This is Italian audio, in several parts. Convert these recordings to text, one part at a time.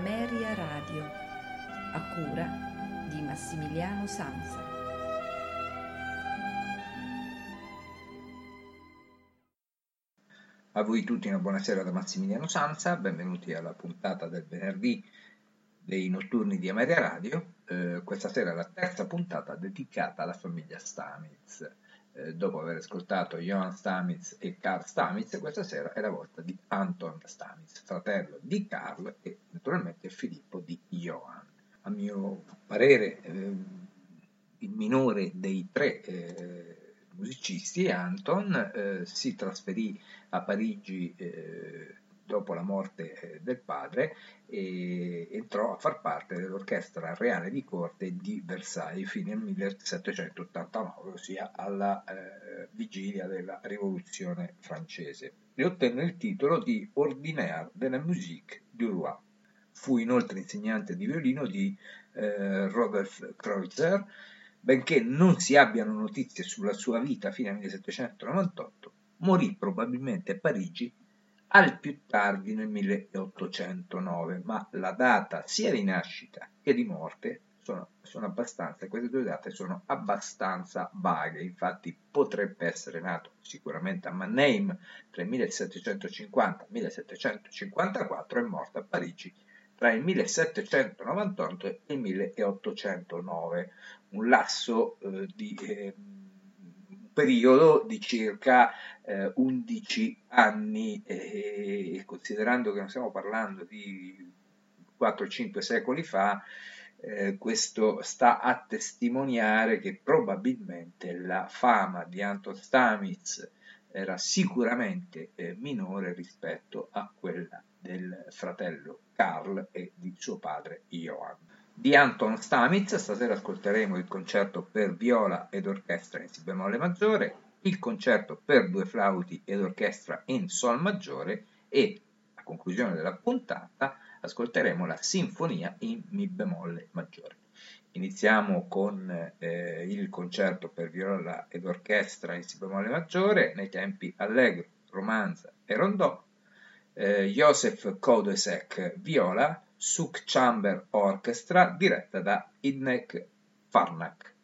Ameria Radio, a cura di Massimiliano Sanza. A voi tutti una buonasera da Massimiliano Sanza, benvenuti alla puntata del venerdì dei notturni di Ameria Radio. Eh, questa sera è la terza puntata dedicata alla famiglia Stamitz. Eh, dopo aver ascoltato Johann Stamitz e Karl Stamitz, questa sera è la volta di Anton Stamitz, fratello di Karl e naturalmente Filippo di Johann. A mio parere, eh, il minore dei tre eh, musicisti, Anton, eh, si trasferì a Parigi eh, dopo la morte eh, del padre, entrò a far parte dell'orchestra reale di corte di Versailles fino al 1789, ossia alla eh, vigilia della rivoluzione francese, e ottenne il titolo di Ordinaire de la musique du roi. Fu inoltre insegnante di violino di eh, Robert Kreutzer, benché non si abbiano notizie sulla sua vita fino al 1798, morì probabilmente a Parigi al più tardi nel 1809, ma la data sia di nascita che di morte sono, sono abbastanza, queste due date sono abbastanza vaghe, infatti potrebbe essere nato sicuramente a Mannheim tra il 1750 e il 1754 e morto a Parigi tra il 1798 e il 1809, un lasso eh, di eh, periodo di circa eh, 11 anni e considerando che non stiamo parlando di 4-5 secoli fa, eh, questo sta a testimoniare che probabilmente la fama di Anton Stamitz era sicuramente eh, minore rispetto a quella del fratello Karl e di suo padre Johann. Di Anton Stamitz stasera ascolteremo il concerto per viola ed orchestra in Si bemolle maggiore, il concerto per due flauti ed orchestra in Sol maggiore e, a conclusione della puntata, ascolteremo la sinfonia in Mi bemolle maggiore. Iniziamo con eh, il concerto per viola ed orchestra in Si bemolle maggiore nei tempi allegro, romanza e rondò. Eh, Joseph Kodesek viola, Suk Chamber Orchestra diretta da Idnek Farnak.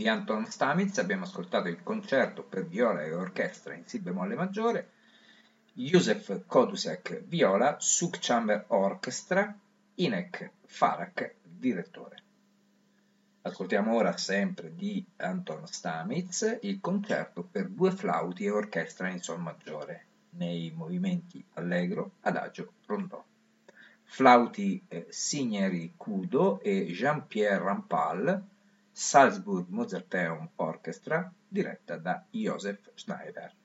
Di Anton Stamitz abbiamo ascoltato il concerto per viola e orchestra in Si bemolle maggiore, Józef Kodusek viola, Suk Chamber Orchestra, Inek Farak direttore. Ascoltiamo ora sempre di Anton Stamitz il concerto per due flauti e orchestra in sol maggiore, nei movimenti allegro, adagio, rondò. Flauti eh, Signeri Kudo e Jean-Pierre Rampal, Salzburg Mozarteum Orchestra, diretta da Josef Schneider.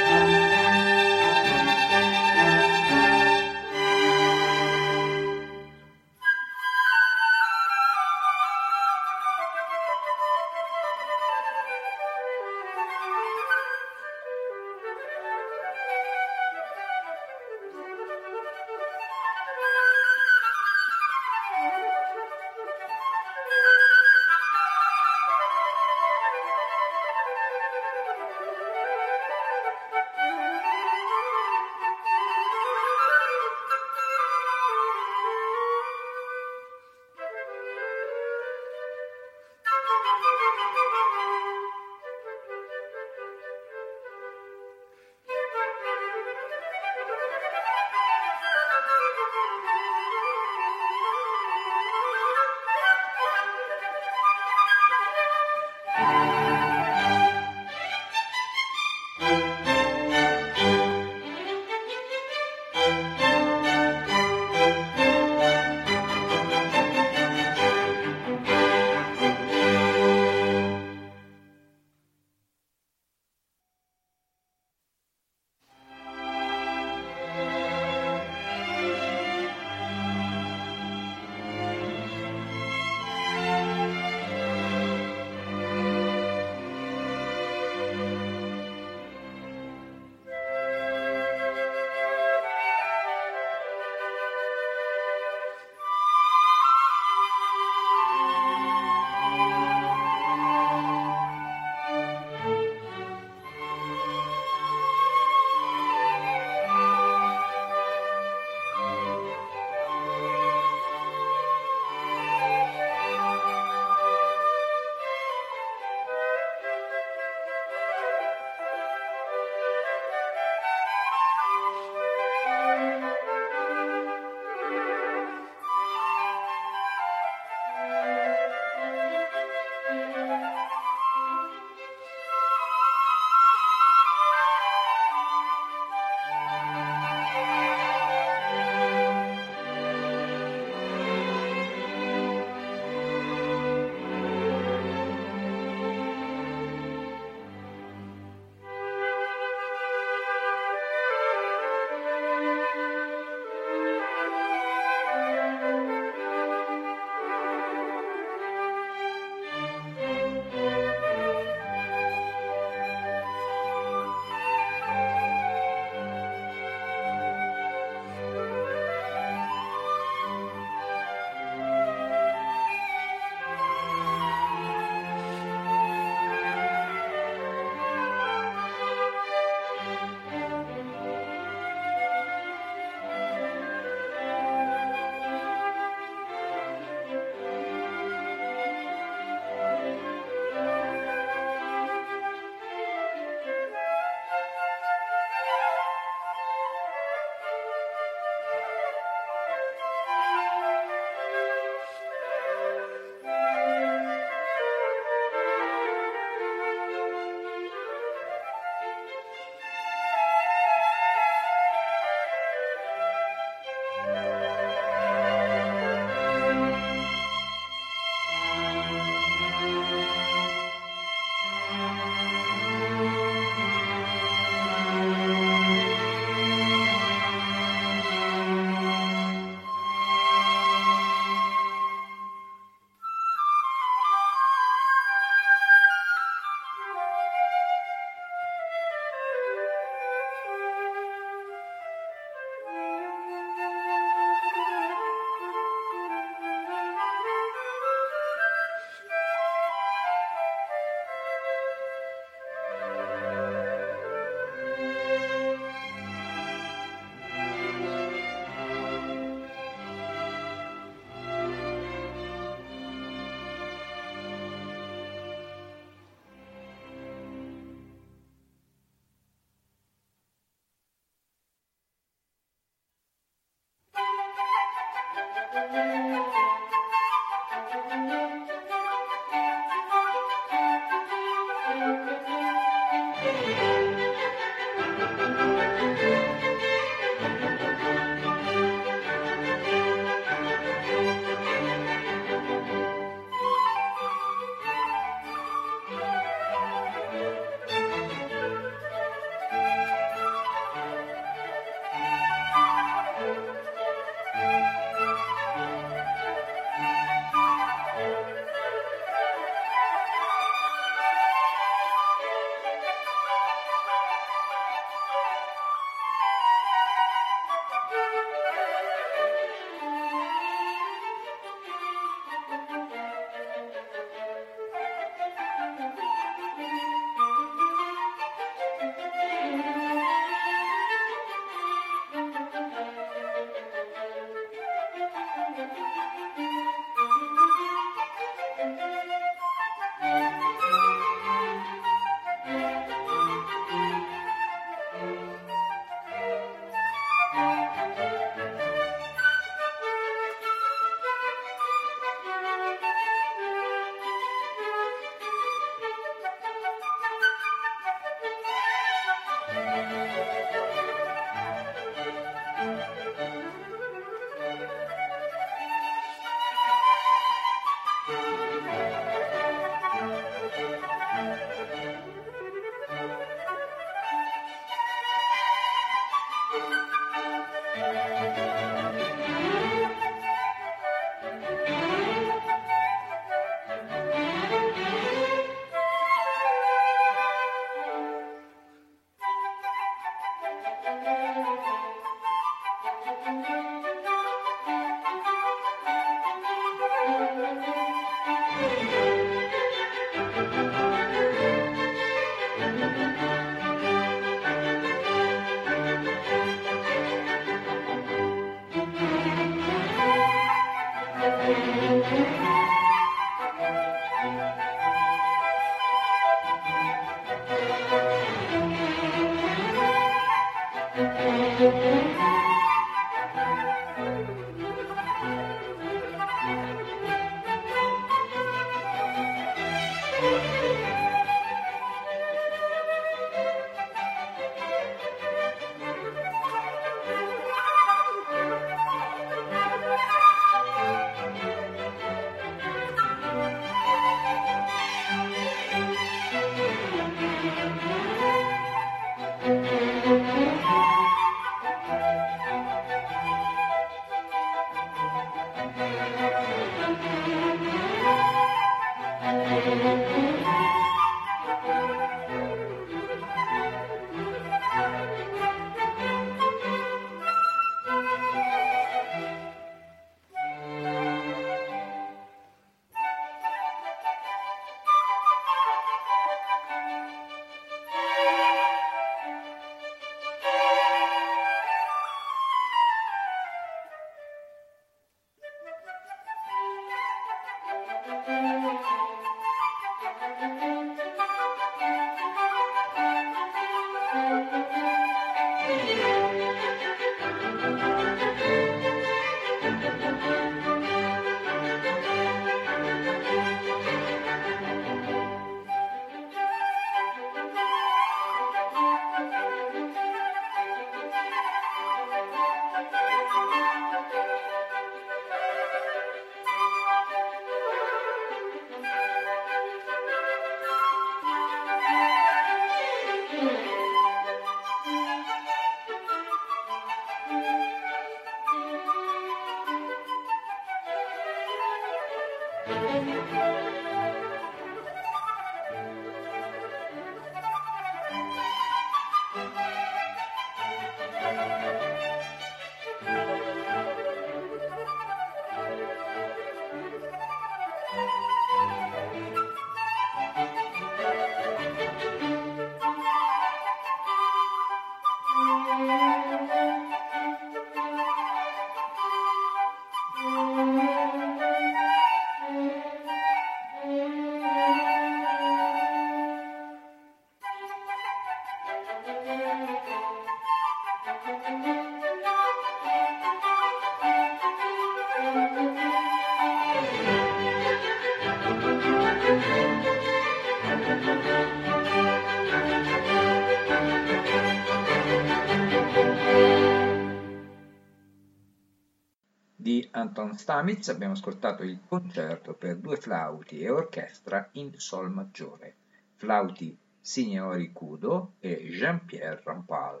Anton Stamitz abbiamo ascoltato il concerto per due flauti e orchestra in sol maggiore, flauti Signori Kudo e Jean-Pierre Rampal,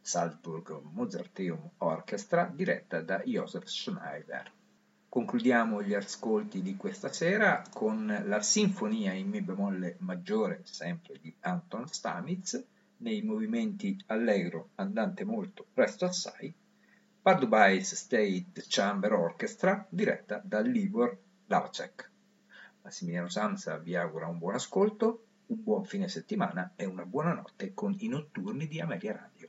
Salzburg Mozarteum Orchestra diretta da Joseph Schneider. Concludiamo gli ascolti di questa sera con la Sinfonia in Mi bemolle maggiore, sempre di Anton Stamitz, nei movimenti allegro andante molto presto assai Pardubais State Chamber Orchestra diretta da Libor Lavacek. Massimiliano Sanza vi augura un buon ascolto, un buon fine settimana e una buona notte con i notturni di Ameria Radio.